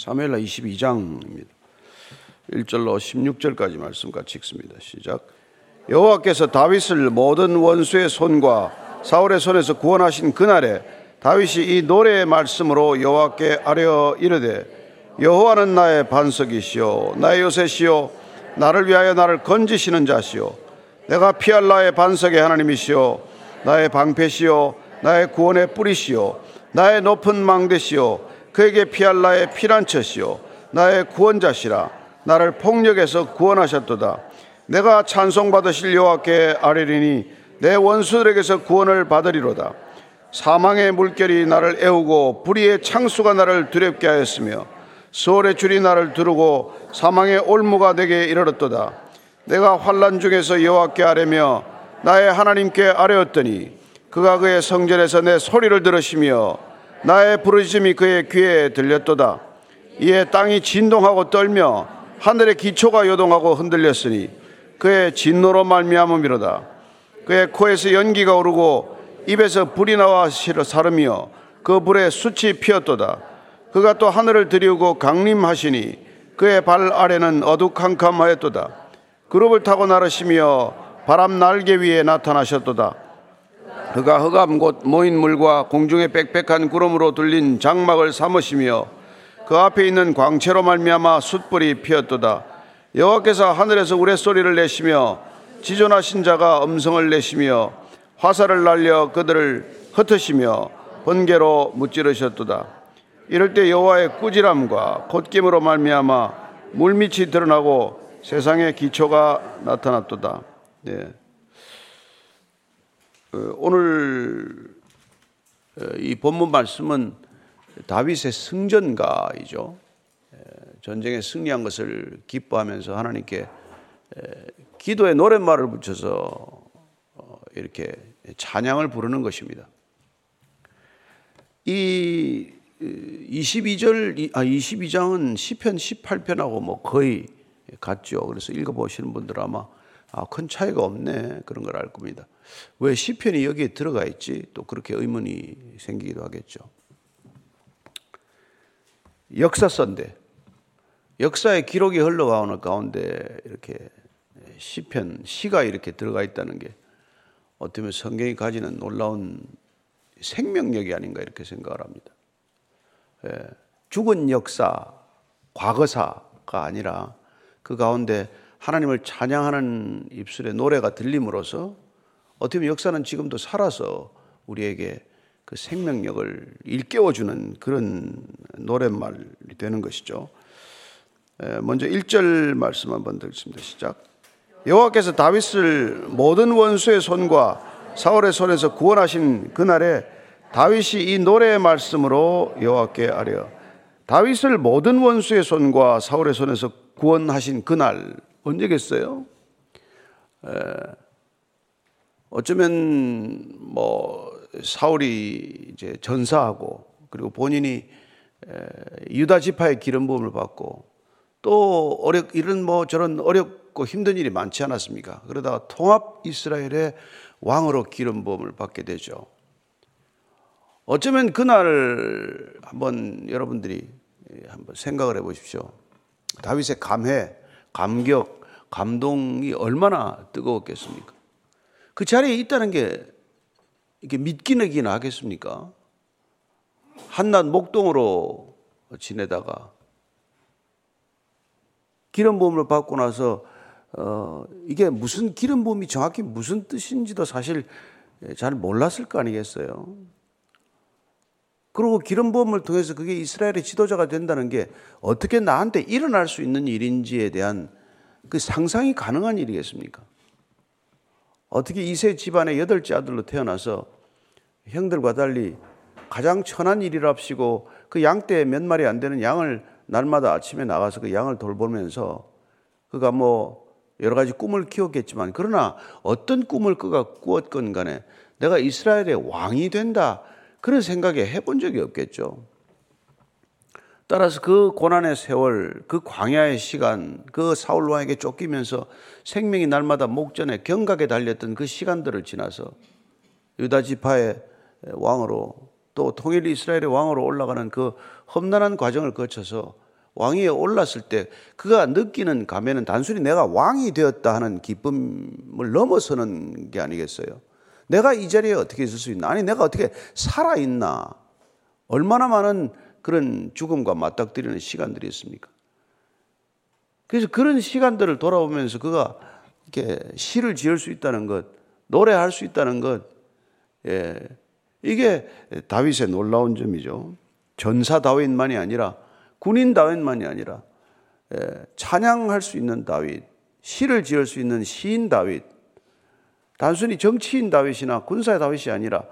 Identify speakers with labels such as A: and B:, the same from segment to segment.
A: 사무엘라 22장입니다. 1절로 16절까지 말씀 같이 읽습니다. 시작. 여호와께서 다윗을 모든 원수의 손과 사울의 손에서 구원하신 그날에 다윗이 이 노래의 말씀으로 여호와께 아뢰어 이르되 여호와는 나의 반석이시요 나의 요새시요 나를 위하여 나를 건지시는 자시요 내가 피할 나의 반석의 하나님이시요 나의 방패시요 나의 구원의 뿌리시요 나의 높은 망대시요 그에게 피할 나의 피난처시요 나의 구원자시라. 나를 폭력에서 구원하셨도다. 내가 찬송받으실 여호와께 아뢰리니 내 원수들에게서 구원을 받으리로다. 사망의 물결이 나를 애우고 불의의 창수가 나를 두렵게 하였으며 소울의 줄이 나를 두르고 사망의 올무가 내게 이르렀도다. 내가 환란 중에서 여호와께 아뢰며 나의 하나님께 아뢰었더니 그가 그의 성전에서 내 소리를 들으시며 나의 부르짖음이 그의 귀에 들렸도다. 이에 땅이 진동하고 떨며 하늘의 기초가 요동하고 흔들렸으니 그의 진노로 말미암음이로다. 그의 코에서 연기가 오르고 입에서 불이 나와 사르며 그 불에 숯이 피었도다. 그가 또 하늘을 들이우고 강림하시니 그의 발 아래는 어둑캄캄하였도다. 그룹을 타고 나르시며 바람 날개 위에 나타나셨도다 그가 흑암 곧 모인 물과 공중의 빽빽한 구름으로 둘린 장막을 삼으시며 그 앞에 있는 광채로 말미암아 숯불이 피었도다. 여호와께서 하늘에서 우레소리를 내시며 지존하신 자가 음성을 내시며 화살을 날려 그들을 흩으시며 번개로 무찌르셨도다. 이럴 때 여호와의 꾸지람과 콧김으로 말미암아 물밑이 드러나고 세상의 기초가 나타났도다. 네. 어, 오늘 어, 이 본문 말씀은 다윗의 승전가이죠. 전쟁에 승리한 것을 기뻐하면서 하나님께 기도의 노랫말을 붙여서 어, 이렇게 찬양을 부르는 것입니다. 이 22절 아 22장은 시편 18편하고 뭐 거의 같죠. 그래서 읽어 보시는 분들 아마 아, 큰 차이가 없네 그런 걸 알 겁니다. 왜 시편이 여기에 들어가 있지? 또 그렇게 의문이 생기기도 하겠죠. 역사서인데 역사의 기록이 흘러가오는 가운데 이렇게 시편 시가 이렇게 들어가 있다는 게 보면 성경이 가지는 놀라운 생명력이 아닌가 이렇게 생각을 합니다. 예, 죽은 역사, 과거사가 아니라 그 가운데 하나님을 찬양하는 입술의 노래가 들림으로써 어떻게 보면 역사는 지금도 살아서 우리에게 그 생명력을 일깨워주는 그런 노랫말이 되는 것이죠. 먼저 1절 말씀 한번 듣겠습니다. 시작. 여호와께서 다윗을 모든 원수의 손과 사울의 손에서 구원하신 그날에 다윗이 이 노래의 말씀으로 여호와께 아뢰어 다윗을 모든 원수의 손과 사울의 손에서 구원하신 그날 언제겠어요? 에, 어쩌면 뭐 사울이 이제 전사하고 그리고 본인이 유다 지파의 기름 부음을 받고 또 어렵 이런 뭐 저런 어렵고 힘든 일이 많지 않았습니까? 그러다가 통합 이스라엘의 왕으로 기름 부음을 받게 되죠. 어쩌면 그날 한번 여러분들이 한번 생각을 해 보십시오. 다윗의 감회, 감격, 감동이 얼마나 뜨거웠겠습니까? 그 자리에 있다는 게 이게 믿기는 하겠습니까? 한낱 목동으로 지내다가 기름 부음을 받고 나서 어, 이게 무슨 기름 부음이 정확히 무슨 뜻인지도 사실 잘 몰랐을 거 아니겠어요? 그리고 기름 부음을 통해서 그게 이스라엘의 지도자가 된다는 게 어떻게 나한테 일어날 수 있는 일인지에 대한 그 상상이 가능한 일이겠습니까? 어떻게 이세 집안의 여덟째 아들로 태어나서 형들과 달리 가장 천한 일이랍시고 그 양떼 몇 마리 안 되는 양을 날마다 아침에 나가서 그 양을 돌보면서 그가 뭐 여러 가지 꿈을 키웠겠지만 그러나 어떤 꿈을 그가 꾸었건 간에 내가 이스라엘의 왕이 된다 그런 생각에 해본 적이 없겠죠. 따라서 그 고난의 세월, 그 광야의 시간, 그 사울 왕에게 쫓기면서 생명이 날마다 목전에 경각에 달렸던 그 시간들을 지나서 유다 지파의 왕으로 또 통일 이스라엘의 왕으로 올라가는 그 험난한 과정을 거쳐서 왕위에 올랐을 때 그가 느끼는 감회는 단순히 내가 왕이 되었다 하는 기쁨을 넘어서는 게 아니겠어요? 내가 이 자리에 어떻게 있을 수 있나? 아니, 내가 어떻게 살아있나? 얼마나 많은 그런 죽음과 맞닥뜨리는 시간들이 있습니까? 그래서 그런 시간들을 돌아보면서 그가 이렇게 시를 지을 수 있다는 것, 노래할 수 있다는 것, 예, 이게 다윗의 놀라운 점이죠. 전사 다윗만이 아니라 군인 다윗만이 아니라 예, 찬양할 수 있는 다윗, 시를 지을 수 있는 시인 다윗, 단순히 정치인 다윗이나 군사의 다윗이 아니라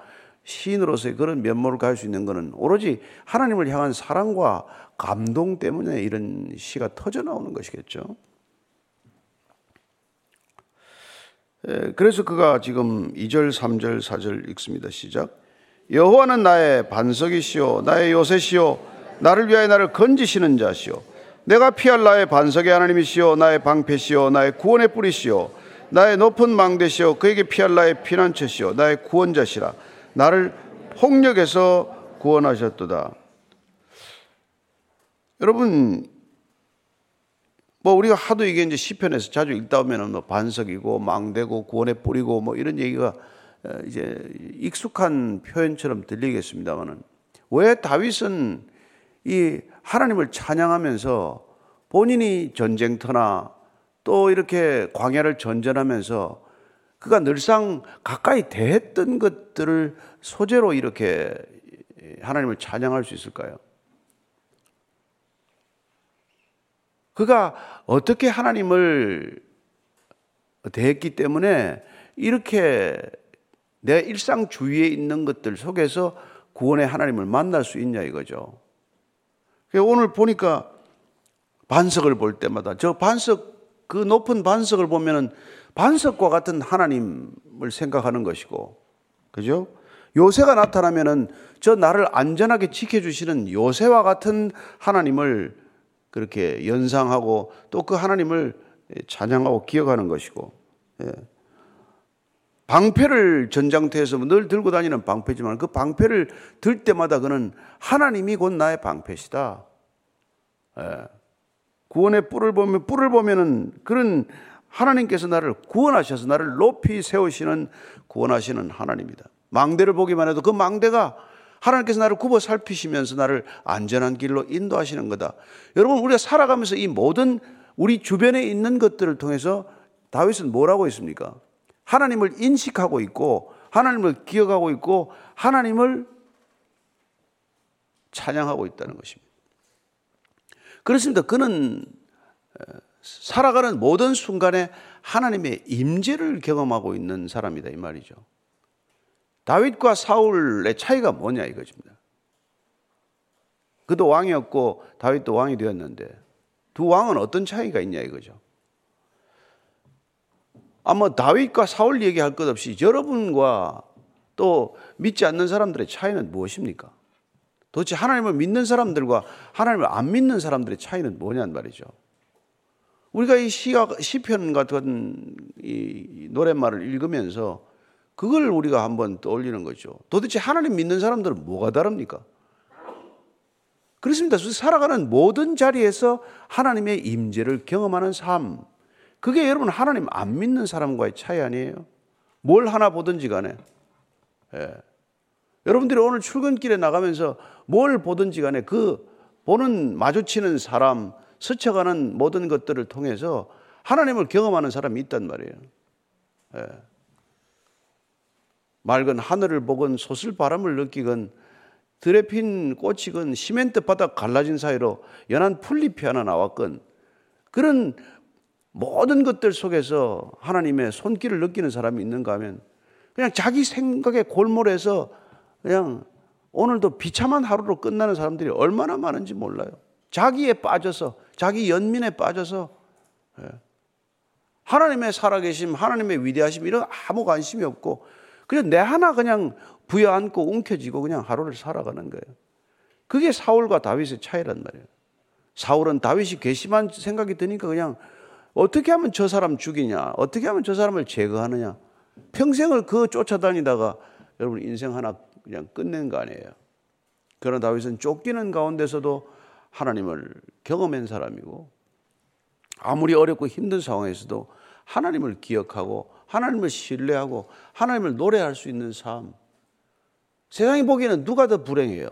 A: 시인으로서의 그런 면모를 가질 수 있는 것은 오로지 하나님을 향한 사랑과 감동 때문에 이런 시가 터져 나오는 것이겠죠. 예, 그래서 그가 지금 2절, 3절, 4절 읽습니다. 시작. 여호와는 나의 반석이시오 나의 요새시오 나를 위하여 나를 건지시는 자시오 내가 피할 나의 반석의 하나님이시오 나의 방패시오 나의 구원의 뿌리시오 나의 높은 망대시오 그에게 피할 나의 피난처시오 나의 구원자시라. 나를 폭력에서 구원하셨도다. 여러분 뭐 우리가 하도 이게 이제 시편에서 자주 읽다 보면은 뭐 반석이고 망대고 구원의 뿌리고 뭐 이런 얘기가 이제 익숙한 표현처럼 들리겠습니다만은 왜 다윗은 이 하나님을 찬양하면서 본인이 전쟁터나 또 이렇게 광야를 전전하면서 그가 늘상 가까이 대했던 것들을 소재로 이렇게 하나님을 찬양할 수 있을까요? 그가 어떻게 하나님을 대했기 때문에 이렇게 내 일상 주위에 있는 것들 속에서 구원의 하나님을 만날 수 있냐 이거죠. 오늘 보니까 반석을 볼 때마다 저 반석 그 높은 반석을 보면은 반석과 같은 하나님을 생각하는 것이고, 그죠? 요새가 나타나면은 저 나를 안전하게 지켜주시는 요새와 같은 하나님을 그렇게 연상하고 또 그 하나님을 찬양하고 기억하는 것이고, 예. 방패를 전장터에서 늘 들고 다니는 방패지만 그 방패를 들 때마다 그는 하나님이 곧 나의 방패시다. 예. 구원의 뿔을 보면 뿔을 보면은 그런 하나님께서 나를 구원하셔서 나를 높이 세우시는 구원하시는 하나님이다. 망대를 보기만 해도 그 망대가 하나님께서 나를 굽어 살피시면서 나를 안전한 길로 인도하시는 거다. 여러분 우리가 살아가면서 이 모든 우리 주변에 있는 것들을 통해서 다윗은 뭐라고 했습니까? 하나님을 인식하고 있고 하나님을 기억하고 있고 하나님을 찬양하고 있다는 것입니다. 그렇습니다. 그는 살아가는 모든 순간에 하나님의 임재를 경험하고 있는 사람이다 이 말이죠. 다윗과 사울의 차이가 뭐냐 이것입니다. 그도 왕이었고 다윗도 왕이 되었는데 두 왕은 어떤 차이가 있냐 이거죠. 아마 다윗과 사울 얘기할 것 없이 여러분과 또 믿지 않는 사람들의 차이는 무엇입니까? 도대체 하나님을 믿는 사람들과 하나님을 안 믿는 사람들의 차이는 뭐냔 말이죠. 우리가 이 시가, 시편 같은 이 노랫말을 읽으면서 그걸 우리가 한번 떠올리는 거죠. 도대체 하나님 믿는 사람들은 뭐가 다릅니까? 그렇습니다. 살아가는 모든 자리에서 하나님의 임재를 경험하는 삶. 그게 여러분 하나님 안 믿는 사람과의 차이 아니에요? 뭘 하나 보든지 간에. 예. 여러분들이 오늘 출근길에 나가면서 뭘 보든지 간에 그 보는 마주치는 사람, 스쳐가는 모든 것들을 통해서 하나님을 경험하는 사람이 있단 말이에요. 예. 맑은 하늘을 보건 솟을 바람을 느끼건 들에 핀 꽃이건 시멘트 바닥 갈라진 사이로 연한 풀잎이 하나 나왔건 그런 모든 것들 속에서 하나님의 손길을 느끼는 사람이 있는가 하면 그냥 자기 생각에 골몰해서 그냥 오늘도 비참한 하루로 끝나는 사람들이 얼마나 많은지 몰라요. 자기에 빠져서, 자기 연민에 빠져서, 예. 하나님의 살아계심, 하나님의 위대하심, 이런 아무 관심이 없고, 그냥 내 하나 그냥 부여안고 움켜쥐고 그냥 하루를 살아가는 거예요. 그게 사울과 다윗의 차이란 말이에요. 사울은 다윗이 괘씸한 생각이 드니까 그냥 어떻게 하면 저 사람 죽이냐? 어떻게 하면 저 사람을 제거하느냐? 평생을 그 쫓아다니다가 여러분 인생 하나 그냥 끝낸 거 아니에요. 그러나 다윗은 쫓기는 가운데서도 하나님을 경험한 사람이고 아무리 어렵고 힘든 상황에서도 하나님을 기억하고 하나님을 신뢰하고 하나님을 노래할 수 있는 삶. 세상이 보기에는 누가 더 불행해요?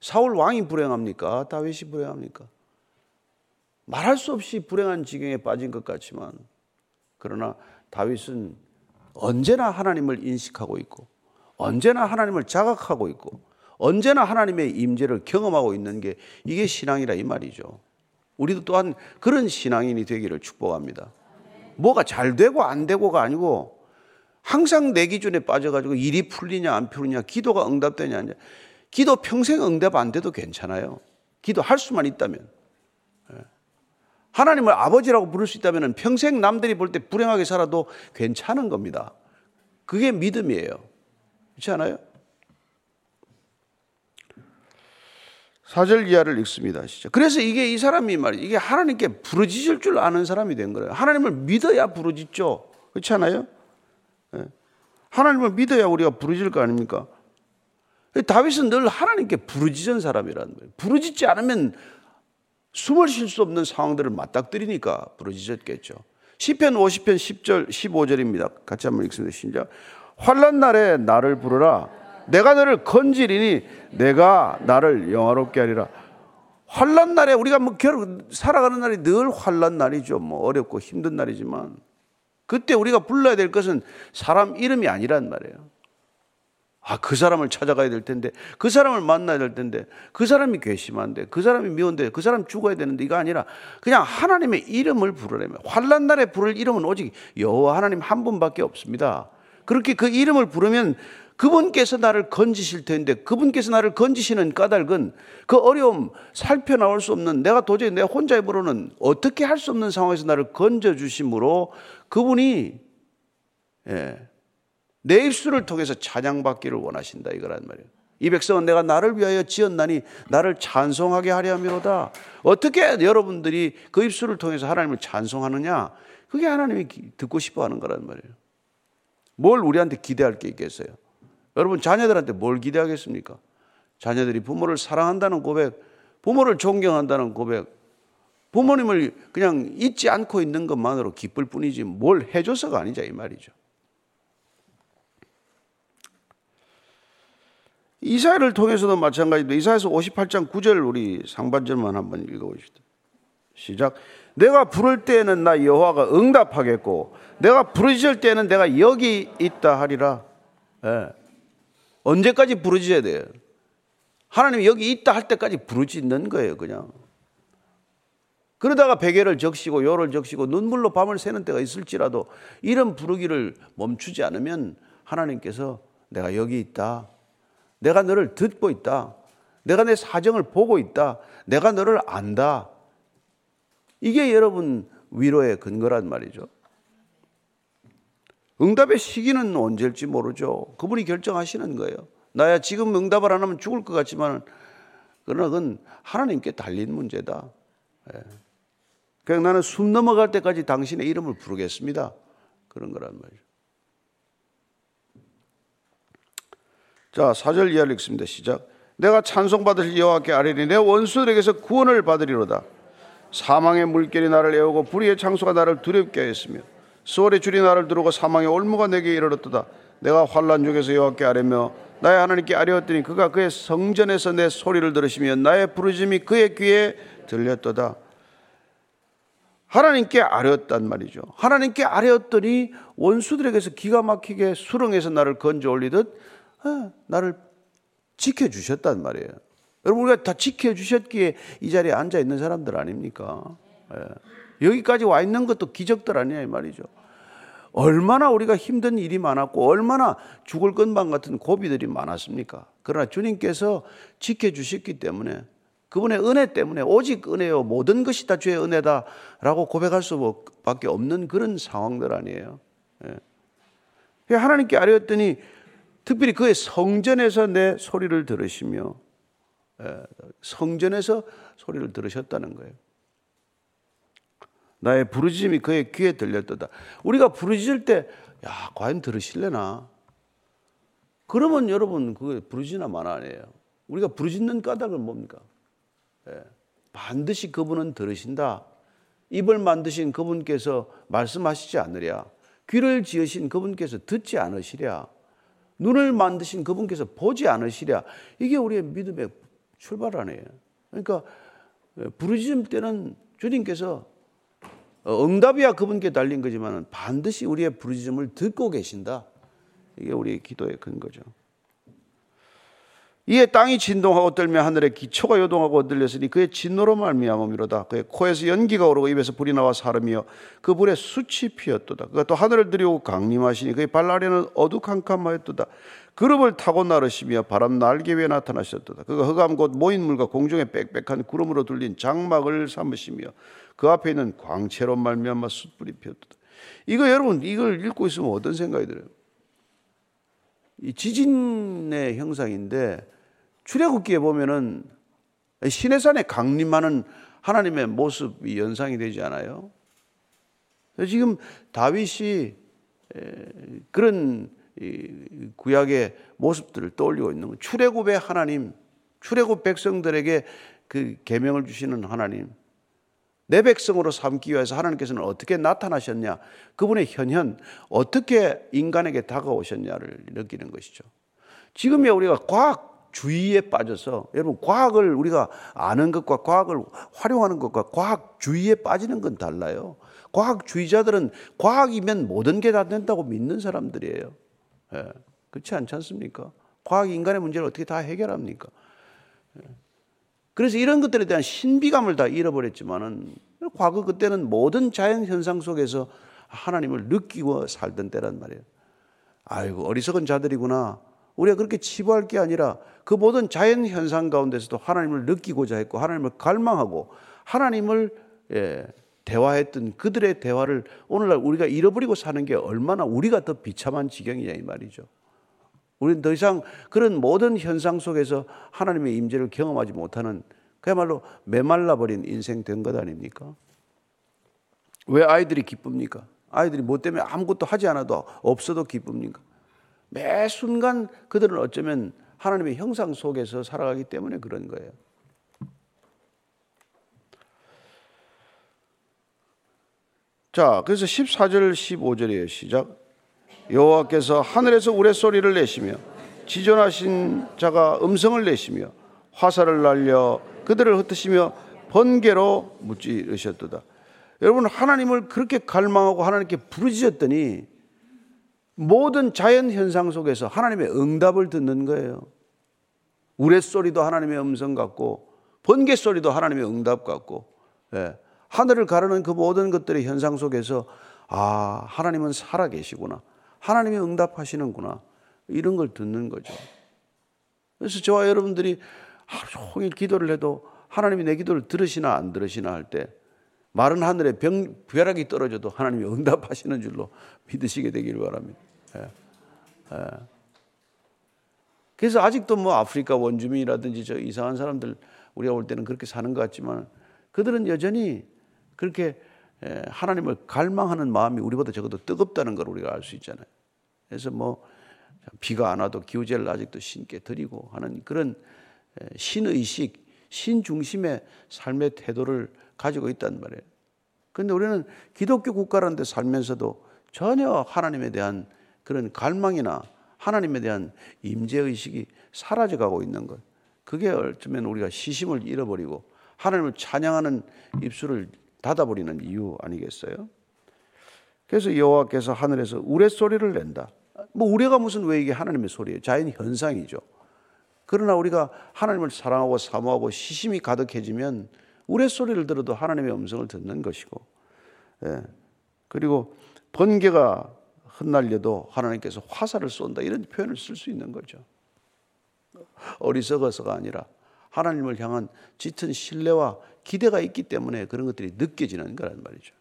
A: 사울 왕이 불행합니까? 다윗이 불행합니까? 말할 수 없이 불행한 지경에 빠진 것 같지만 그러나 다윗은 언제나 하나님을 인식하고 있고 언제나 하나님을 자각하고 있고 언제나 하나님의 임재를 경험하고 있는 게 이게 신앙이라 이 말이죠. 우리도 또한 그런 신앙인이 되기를 축복합니다. 뭐가 잘 되고 안 되고가 아니고 항상 내 기준에 빠져가지고 일이 풀리냐 안 풀리냐 기도가 응답되냐 안 기도 평생 응답 안 돼도 괜찮아요. 기도할 수만 있다면. 예. 하나님을 아버지라고 부를 수 있다면 평생 남들이 볼 때 불행하게 살아도 괜찮은 겁니다. 그게 믿음이에요. 그렇지 않아요? 사절 이하를 읽습니다. 진짜. 그래서 이게 이 사람이 말이에요. 이게 하나님께 부르짖을 줄 아는 사람이 된 거예요. 하나님을 믿어야 부르짖죠. 그렇지 않아요? 네. 하나님을 믿어야 우리가 부르짖을 거 아닙니까? 다윗은 늘 하나님께 부르짖은 사람이라는 거예요. 부르짖지 않으면 숨을 쉴 수 없는 상황들을 맞닥뜨리니까 부르짖었겠죠. 시편 50편 10절 15절입니다. 같이 한번 읽습니다. 시작. 환란 날에 나를 부르라 내가 너를 건지리니 내가 나를 영화롭게 하리라. 환란 날에 우리가 뭐 결, 살아가는 날이 늘 환란 날이죠. 뭐 어렵고 힘든 날이지만 그때 우리가 불러야 될 것은 사람 이름이 아니란 말이에요. 아, 그 사람을 찾아가야 될 텐데, 그 사람을 만나야 될 텐데, 그 사람이 괘씸한데, 그 사람이 미운데, 그 사람 죽어야 되는데, 이거 아니라 그냥 하나님의 이름을 부르려면 환란 날에 부를 이름은 오직 여호와 하나님 한 분밖에 없습니다. 그렇게 그 이름을 부르면 그분께서 나를 건지실 텐데 그분께서 나를 건지시는 까닭은 그 어려움 살펴 나올 수 없는 내가 도저히 내 혼자 입으로는 어떻게 할 수 없는 상황에서 나를 건져 주심으로 그분이 예, 내 입술을 통해서 찬양받기를 원하신다 이거란 말이에요. 이 백성은 내가 나를 위하여 지었나니 나를 찬송하게 하려 함이로다. 어떻게 여러분들이 그 입술을 통해서 하나님을 찬송하느냐? 그게 하나님이 듣고 싶어 하는 거란 말이에요. 뭘 우리한테 기대할 게 있겠어요? 여러분 자녀들한테 뭘 기대하겠습니까? 자녀들이 부모를 사랑한다는 고백, 부모를 존경한다는 고백, 부모님을 그냥 잊지 않고 있는 것만으로 기쁠 뿐이지 뭘 해줘서가 아니자 이 말이죠. 이사야를 통해서도 마찬가지입니다. 이사야서 58장 9절 우리 상반절만 한번 읽어보시다. 시작. 내가 부를 때에는 나 여호와가 응답하겠고 내가 부르짖을 때에는 내가 여기 있다 하리라. 네. 언제까지 부르짖어야 돼요? 하나님이 여기 있다 할 때까지 부르짖는 거예요, 그냥. 그러다가 베개를 적시고 요를 적시고 눈물로 밤을 새는 때가 있을지라도 이런 부르기를 멈추지 않으면 하나님께서 내가 여기 있다. 내가 너를 듣고 있다. 내가 내 사정을 보고 있다. 내가 너를 안다. 이게 여러분 위로의 근거란 말이죠. 응답의 시기는 언제일지 모르죠. 그분이 결정하시는 거예요. 나야 지금 응답을 안 하면 죽을 것 같지만 그러나 그건 하나님께 달린 문제다. 예. 그냥 나는 숨 넘어갈 때까지 당신의 이름을 부르겠습니다. 그런 거란 말이죠. 자, 4절 이하를 읽습니다. 시작. 내가 찬송받으실 여호와께 아뢰니 내 원수들에게서 구원을 받으리로다. 사망의 물결이 나를 애우고 불의의 창수가 나를 두렵게 하였으며 수월의 줄이 나를 두르고 사망의 올무가 내게 이르렀도다. 내가 환란 중에서 여호와께 아뢰며 나의 하나님께 아뢰었더니 그가 그의 성전에서 내 소리를 들으시며 나의 부르짐이 그의 귀에 들렸도다. 하나님께 아뢰었단 말이죠. 하나님께 아뢰었더니 원수들에게서 기가 막히게 수렁에서 나를 건져 올리듯 어, 나를 지켜주셨단 말이에요. 여러분 우리가 다 지켜주셨기에 이 자리에 앉아 있는 사람들 아닙니까? 예. 여기까지 와 있는 것도 기적들 아니냐 이 말이죠. 얼마나 우리가 힘든 일이 많았고 얼마나 죽을 것만 같은 고비들이 많았습니까? 그러나 주님께서 지켜주셨기 때문에 그분의 은혜 때문에 오직 은혜요 모든 것이 다 주의 은혜다라고 고백할 수밖에 없는 그런 상황들 아니에요. 예. 하나님께 아뢰었더니 특별히 그의 성전에서 내 소리를 들으시며 예, 성전에서 소리를 들으셨다는 거예요. 나의 부르짖음이 그의 귀에 들렸다. 우리가 부르짖을 때, 야, 과연 들으실래나? 그러면 여러분, 그게 부르짖나 마나 아니에요. 우리가 부르짖는 까닭은 뭡니까? 예. 반드시 그분은 들으신다. 입을 만드신 그분께서 말씀하시지 않으랴. 귀를 지으신 그분께서 듣지 않으시랴. 눈을 만드신 그분께서 보지 않으시랴. 이게 우리의 믿음의 출발 아니에요. 그러니까 부르짖을 때는 주님께서 응답이야 그분께 달린 거지만 반드시 우리의 부르짖음을 듣고 계신다. 이게 우리의 기도의 근거죠. 이에 땅이 진동하고 떨며 하늘의 기초가 요동하고 흔들렸으니 그의 진노로 말미암음이로다. 그의 코에서 연기가 오르고 입에서 불이 나와 사름이여 그 불에 숯이 피었도다. 그가 또 하늘을 들이고 강림하시니 그의 발 아래는 어두캄캄하였도다. 그룹을 타고 나르시며 바람 날개 위에 나타나셨도다. 그가 흑암 곧 모인 물과 공중에 빽빽한 구름으로 둘린 장막을 삼으시며 그 앞에 있는 광채로 말미암아 숯불이 피었도다. 이거 여러분 이걸 읽고 있으면 어떤 생각이 들어요? 이 지진의 형상인데 출애굽기에 보면은 시내산에 강림하는 하나님의 모습이 연상이 되지 않아요? 지금 다윗이 그런 구약의 모습들을 떠올리고 있는 거. 출애굽의 하나님, 출애굽 백성들에게 그 계명을 주시는 하나님. 내 백성으로 삼기 위해서 하나님께서는 어떻게 나타나셨냐? 그분의 현현, 어떻게 인간에게 다가오셨냐를 느끼는 것이죠. 지금의 우리가 과학 주의에 빠져서 여러분 과학을 우리가 아는 것과 과학을 활용하는 것과 과학 주의에 빠지는 건 달라요. 과학주의자들은 과학이면 모든 게 다 된다고 믿는 사람들이에요. 예, 그렇지 않지 않습니까? 과학이 인간의 문제를 어떻게 다 해결합니까? 예. 그래서 이런 것들에 대한 신비감을 다 잃어버렸지만은 과거 그때는 모든 자연 현상 속에서 하나님을 느끼고 살던 때란 말이에요. 아이고 어리석은 자들이구나. 우리가 그렇게 치부할 게 아니라 그 모든 자연 현상 가운데서도 하나님을 느끼고자 했고 하나님을 갈망하고 하나님을 예, 대화했던 그들의 대화를 오늘날 우리가 잃어버리고 사는 게 얼마나 우리가 더 비참한 지경이냐 이 말이죠. 우리는 더 이상 그런 모든 현상 속에서 하나님의 임재를 경험하지 못하는 그야말로 메말라 버린 인생 된 것 아닙니까? 왜 아이들이 기쁩니까? 아이들이 뭐 때문에 아무것도 하지 않아도 없어도 기쁩니까? 매 순간 그들은 어쩌면 하나님의 형상 속에서 살아가기 때문에 그런 거예요. 자, 그래서 14절 15절이에요. 시작. 여호와께서 하늘에서 우레소리를 내시며 지존하신 자가 음성을 내시며 화살을 날려 그들을 흩으시며 번개로 무찌르셨도다. 여러분 하나님을 그렇게 갈망하고 하나님께 부르짖었더니 모든 자연 현상 속에서 하나님의 응답을 듣는 거예요. 우레소리도 하나님의 음성 같고 번개 소리도 하나님의 응답 같고 예. 하늘을 가르는 그 모든 것들의 현상 속에서 아 하나님은 살아 계시구나. 하나님이 응답하시는구나. 이런 걸 듣는 거죠. 그래서 저와 여러분들이 하루 종일 기도를 해도 하나님이 내 기도를 들으시나 안 들으시나 할 때 마른 하늘에 병, 벼락이 떨어져도 하나님이 응답하시는 줄로 믿으시게 되기를 바랍니다. 예. 예. 그래서 아직도 뭐 아프리카 원주민이라든지 저 이상한 사람들 우리가 볼 때는 그렇게 사는 것 같지만 그들은 여전히 그렇게 하나님을 갈망하는 마음이 우리보다 적어도 뜨겁다는 걸 우리가 알 수 있잖아요. 그래서 뭐 비가 안 와도 기우제를 아직도 신께 드리고 하는 그런 신의식, 신중심의 삶의 태도를 가지고 있단 말이에요. 그런데 우리는 기독교 국가라는 데 살면서도 전혀 하나님에 대한 그런 갈망이나 하나님에 대한 임재의식이 사라져가고 있는 것. 그게 어쩌면 우리가 시심을 잃어버리고 하나님을 찬양하는 입술을 닫아버리는 이유 아니겠어요? 그래서 여호와께서 하늘에서 우레소리를 낸다. 뭐 우레가 무슨 왜 이게 하나님의 소리예요? 자연 현상이죠. 그러나 우리가 하나님을 사랑하고 사모하고 시심이 가득해지면 우레소리를 들어도 하나님의 음성을 듣는 것이고 예. 그리고 번개가 흩날려도 하나님께서 화살을 쏜다 이런 표현을 쓸 수 있는 거죠. 어리석어서가 아니라 하나님을 향한 짙은 신뢰와 기대가 있기 때문에 그런 것들이 느껴지는 거란 말이죠.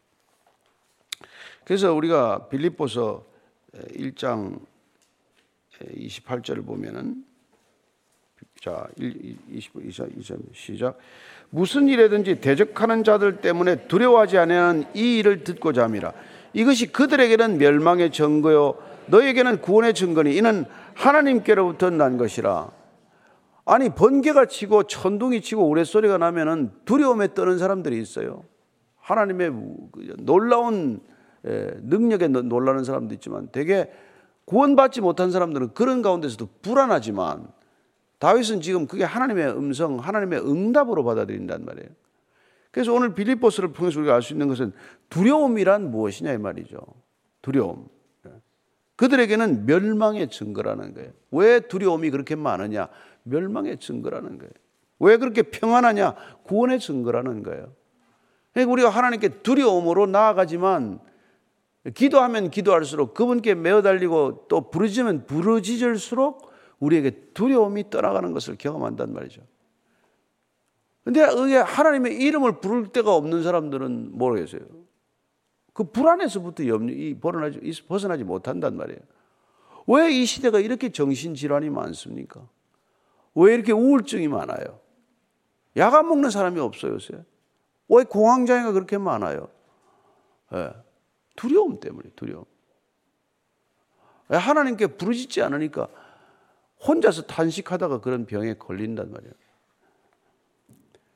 A: 그래서 우리가 빌립보서 1장 28절을 보면은 자, 20, 20, 20, 시작. 무슨 일에든지 대적하는 자들 때문에 두려워하지 아니하는 이 일을 듣고자 함이라. 이것이 그들에게는 멸망의 증거요 너에게는 구원의 증거니 이는 하나님께로부터 난 것이라. 아니 번개가 치고 천둥이 치고 우레소리가 나면은 두려움에 떠는 사람들이 있어요. 하나님의 놀라운 능력에 놀라는 사람도 있지만 되게 구원받지 못한 사람들은 그런 가운데서도 불안하지만 다윗은 지금 그게 하나님의 음성, 하나님의 응답으로 받아들인단 말이에요. 그래서 오늘 빌립보스를 통해서 우리가 알 수 있는 것은 두려움이란 무엇이냐 이 말이죠. 두려움. 그들에게는 멸망의 증거라는 거예요. 왜 두려움이 그렇게 많으냐? 멸망의 증거라는 거예요. 왜 그렇게 평안하냐? 구원의 증거라는 거예요. 그러니까 우리가 하나님께 두려움으로 나아가지만 기도하면 기도할수록 그분께 매어 달리고 또 부르짖으면 부르짖을수록 우리에게 두려움이 떠나가는 것을 경험한단 말이죠. 근데 이게 하나님의 이름을 부를 데가 없는 사람들은 모르겠어요. 그 불안에서부터 염려, 벗어나지, 벗어나지 못한단 말이에요. 왜 이 시대가 이렇게 정신질환이 많습니까? 왜 이렇게 우울증이 많아요? 약안 먹는 사람이 없어요, 요새. 왜 공황장애가 그렇게 많아요? 네. 두려움 때문에, 두려움. 하나님께 부르짖지 않으니까 혼자서 탄식하다가 그런 병에 걸린단 말이에요.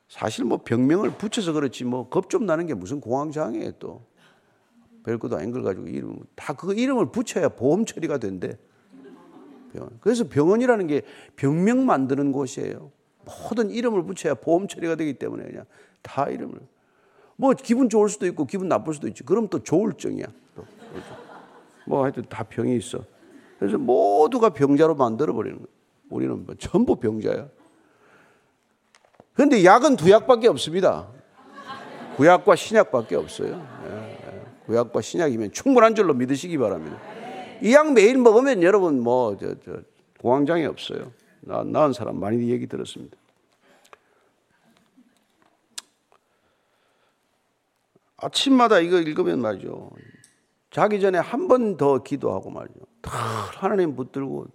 A: 사실 뭐 병명을 붙여서 그렇지 뭐 겁 좀 나는 게 무슨 공황장애에 또. 별것도 아닌 걸 가지고 이름, 다 그 이름을 붙여야 보험 처리가 된대. 병원. 그래서 병원이라는 게 병명 만드는 곳이에요. 모든 이름을 붙여야 보험 처리가 되기 때문에 그냥 다 이름을. 뭐 기분 좋을 수도 있고 기분 나쁠 수도 있지. 그럼 또 조울증이야. 또. 뭐 하여튼 다 병이 있어. 그래서 모두가 병자로 만들어 버리는 거예요. 우리는 뭐 전부 병자야. 그런데 약은 두 약밖에 없습니다. 구약과 신약밖에 없어요. 예, 예. 구약과 신약이면 충분한 줄로 믿으시기 바랍니다. 이 약 매일 먹으면 여러분 뭐 저 저 공황장애 없어요. 나, 나은 사람 많이 얘기 들었습니다. 아침마다 이거 읽으면 말이죠. 자기 전에 한 번 더 기도하고 말이죠. 다 하나님 붙들고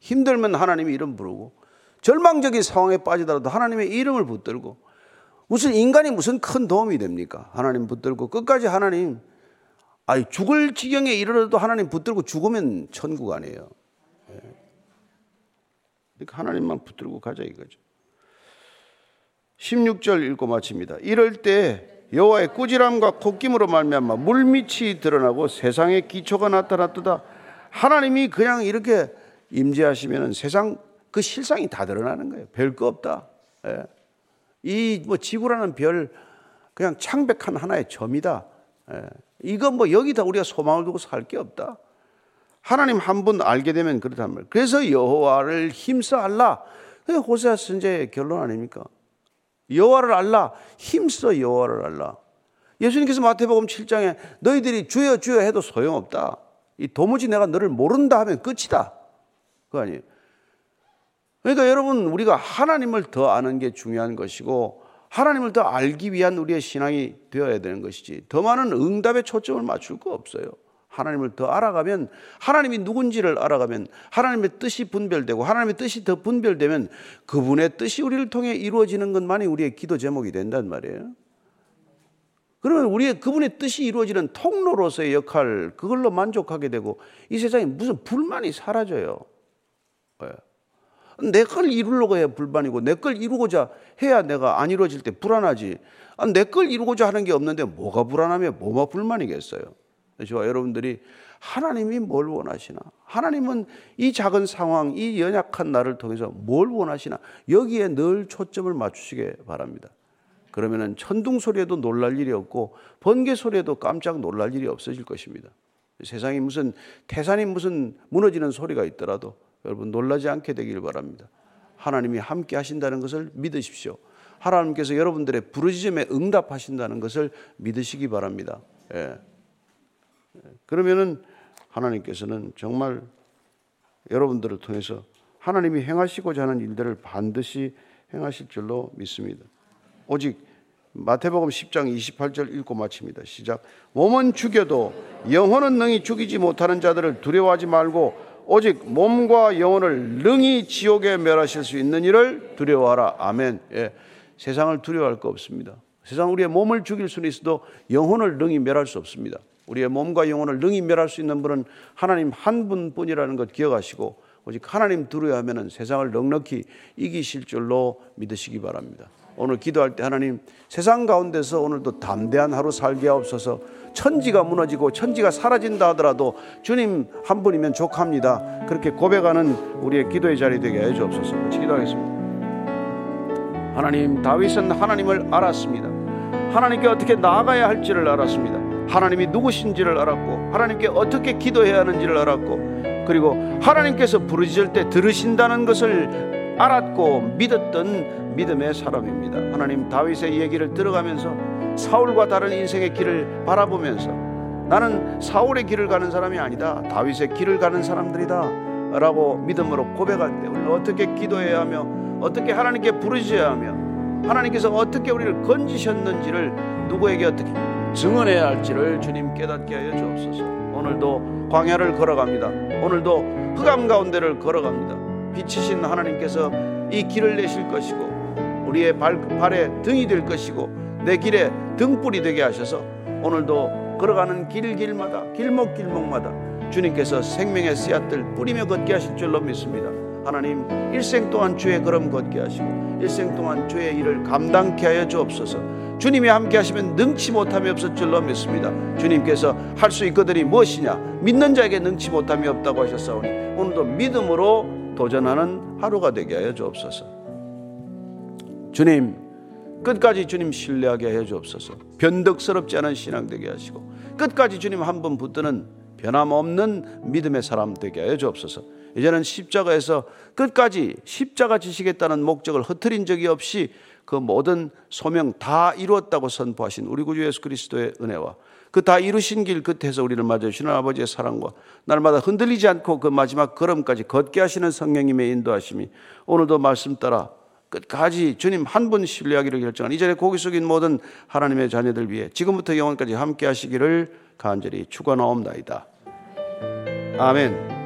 A: 힘들면 하나님의 이름 부르고 절망적인 상황에 빠지더라도 하나님의 이름을 붙들고 무슨 인간이 무슨 큰 도움이 됩니까? 하나님 붙들고 끝까지 하나님 아니 죽을 지경에 이르러도 하나님 붙들고 죽으면 천국 아니에요. 예. 그러니까 하나님만 붙들고 가자 이거죠. 16절 읽고 마칩니다. 이럴 때 여호와의 꾸지람과 콧김으로 말미암아 물밑이 드러나고 세상의 기초가 나타났도다. 하나님이 그냥 이렇게 임재하시면 세상 그 실상이 다 드러나는 거예요. 별 거 없다. 예. 이뭐 지구라는 별 그냥 창백한 하나의 점이다. 예. 이건 뭐 여기다 우리가 소망을 두고 살 게 없다. 하나님 한 분 알게 되면 그렇단 말이에요. 그래서 여호와를 힘써 알라. 그게 호세아 선제의 결론 아닙니까? 여호와를 알라. 힘써 여호와를 알라. 예수님께서 마태복음 7장에 너희들이 주여 주여 해도 소용없다. 이 도무지 내가 너를 모른다 하면 끝이다. 그거 아니에요. 그러니까 여러분 우리가 하나님을 더 아는 게 중요한 것이고 하나님을 더 알기 위한 우리의 신앙이 되어야 되는 것이지 더 많은 응답에 초점을 맞출 거 없어요. 하나님을 더 알아가면 하나님이 누군지를 알아가면 하나님의 뜻이 분별되고 하나님의 뜻이 더 분별되면 그분의 뜻이 우리를 통해 이루어지는 것만이 우리의 기도 제목이 된단 말이에요. 그러면 우리의 그분의 뜻이 이루어지는 통로로서의 역할 그걸로 만족하게 되고 이 세상에 무슨 불만이 사라져요. 네. 내걸 이루려고 해야 불만이고 내 걸 이루고자 해야 내가 안 이루어질 때 불안하지. 아, 내걸 이루고자 하는 게 없는데 뭐가 불안하며 뭐가 불만이겠어요. 저와 여러분들이 하나님이 뭘 원하시나? 하나님은 이 작은 상황, 이 연약한 나를 통해서 뭘 원하시나? 여기에 늘 초점을 맞추시기 바랍니다. 그러면은 천둥 소리에도 놀랄 일이 없고 번개 소리에도 깜짝 놀랄 일이 없어질 것입니다. 세상이 무슨 태산이 무슨 무너지는 소리가 있더라도 여러분 놀라지 않게 되길 바랍니다. 하나님이 함께 하신다는 것을 믿으십시오. 하나님께서 여러분들의 부르짖음에 응답하신다는 것을 믿으시기 바랍니다. 예. 그러면은 하나님께서는 정말 여러분들을 통해서 하나님이 행하시고자 하는 일들을 반드시 행하실 줄로 믿습니다. 오직 마태복음 10장 28절 읽고 마칩니다. 시작. 몸은 죽여도 영혼은 능히 죽이지 못하는 자들을 두려워하지 말고 오직 몸과 영혼을 능히 지옥에 멸하실 수 있는 일을 두려워하라. 아멘. 예. 세상을 두려워할 거 없습니다. 세상 우리의 몸을 죽일 수는 있어도 영혼을 능히 멸할 수 없습니다. 우리의 몸과 영혼을 능히 멸할 수 있는 분은 하나님 한 분뿐이라는 것 기억하시고 오직 하나님 두려워 하면은 세상을 넉넉히 이기실 줄로 믿으시기 바랍니다. 오늘 기도할 때 하나님 세상 가운데서 오늘도 담대한 하루 살게 하옵소서 천지가 무너지고 천지가 사라진다 하더라도 주님 한 분이면 족합니다. 그렇게 고백하는 우리의 기도의 자리 되게 해 주옵소서. 같이 기도하겠습니다. 하나님 다윗은 하나님을 알았습니다. 하나님께 어떻게 나아가야 할지를 알았습니다. 하나님이 누구신지를 알았고 하나님께 어떻게 기도해야 하는지를 알았고 그리고 하나님께서 부르짖을 때 들으신다는 것을 알았고 믿었던 믿음의 사람입니다. 하나님 다윗의 얘기를 들어가면서 사울과 다른 인생의 길을 바라보면서 나는 사울의 길을 가는 사람이 아니다. 다윗의 길을 가는 사람들이다. 라고 믿음으로 고백할 때 우리는 어떻게 기도해야 하며 어떻게 하나님께 부르짖어야 하며 하나님께서 어떻게 우리를 건지셨는지를 누구에게 어떻게 증언해야 할지를 주님 깨닫게 하여 주옵소서. 오늘도 광야를 걸어갑니다. 오늘도 흑암 가운데를 걸어갑니다. 빛이신 하나님께서 이 길을 내실 것이고 우리의 발, 발에 등이 될 것이고 내 길에 등불이 되게 하셔서 오늘도 걸어가는 길길마다 길목길목마다 주님께서 생명의 씨앗들 뿌리며 걷게 하실 줄로 믿습니다. 하나님 일생 동안 주의 걸음 걷게 하시고 일생 동안 주의 일을 감당케 하여 주옵소서. 주님이 함께 하시면 능치 못함이 없을 줄로 믿습니다. 주님께서 할 수 있거든이 무엇이냐? 믿는 자에게 능치 못함이 없다고 하셨사오니 오늘도 믿음으로 도전하는 하루가 되게 하여 주옵소서. 주님 끝까지 주님 신뢰하게 해 주옵소서. 변덕스럽지 않은 신앙 되게 하시고 끝까지 주님 한 번 붙드는 변함없는 믿음의 사람 되게 하여 주옵소서. 이제는 십자가에서 끝까지 십자가 지시겠다는 목적을 흐트린 적이 없이 그 모든 소명 다 이루었다고 선포하신 우리 구주 예수 그리스도의 은혜와 그 다 이루신 길 끝에서 우리를 맞아주시는 아버지의 사랑과 날마다 흔들리지 않고 그 마지막 걸음까지 걷게 하시는 성령님의 인도하심이 오늘도 말씀 따라 끝까지 주님 한 분 신뢰하기를 결정한 이전에 고기 속인 모든 하나님의 자녀들 위해 지금부터 영원까지 함께 하시기를 간절히 축원하옵나이다. 아멘.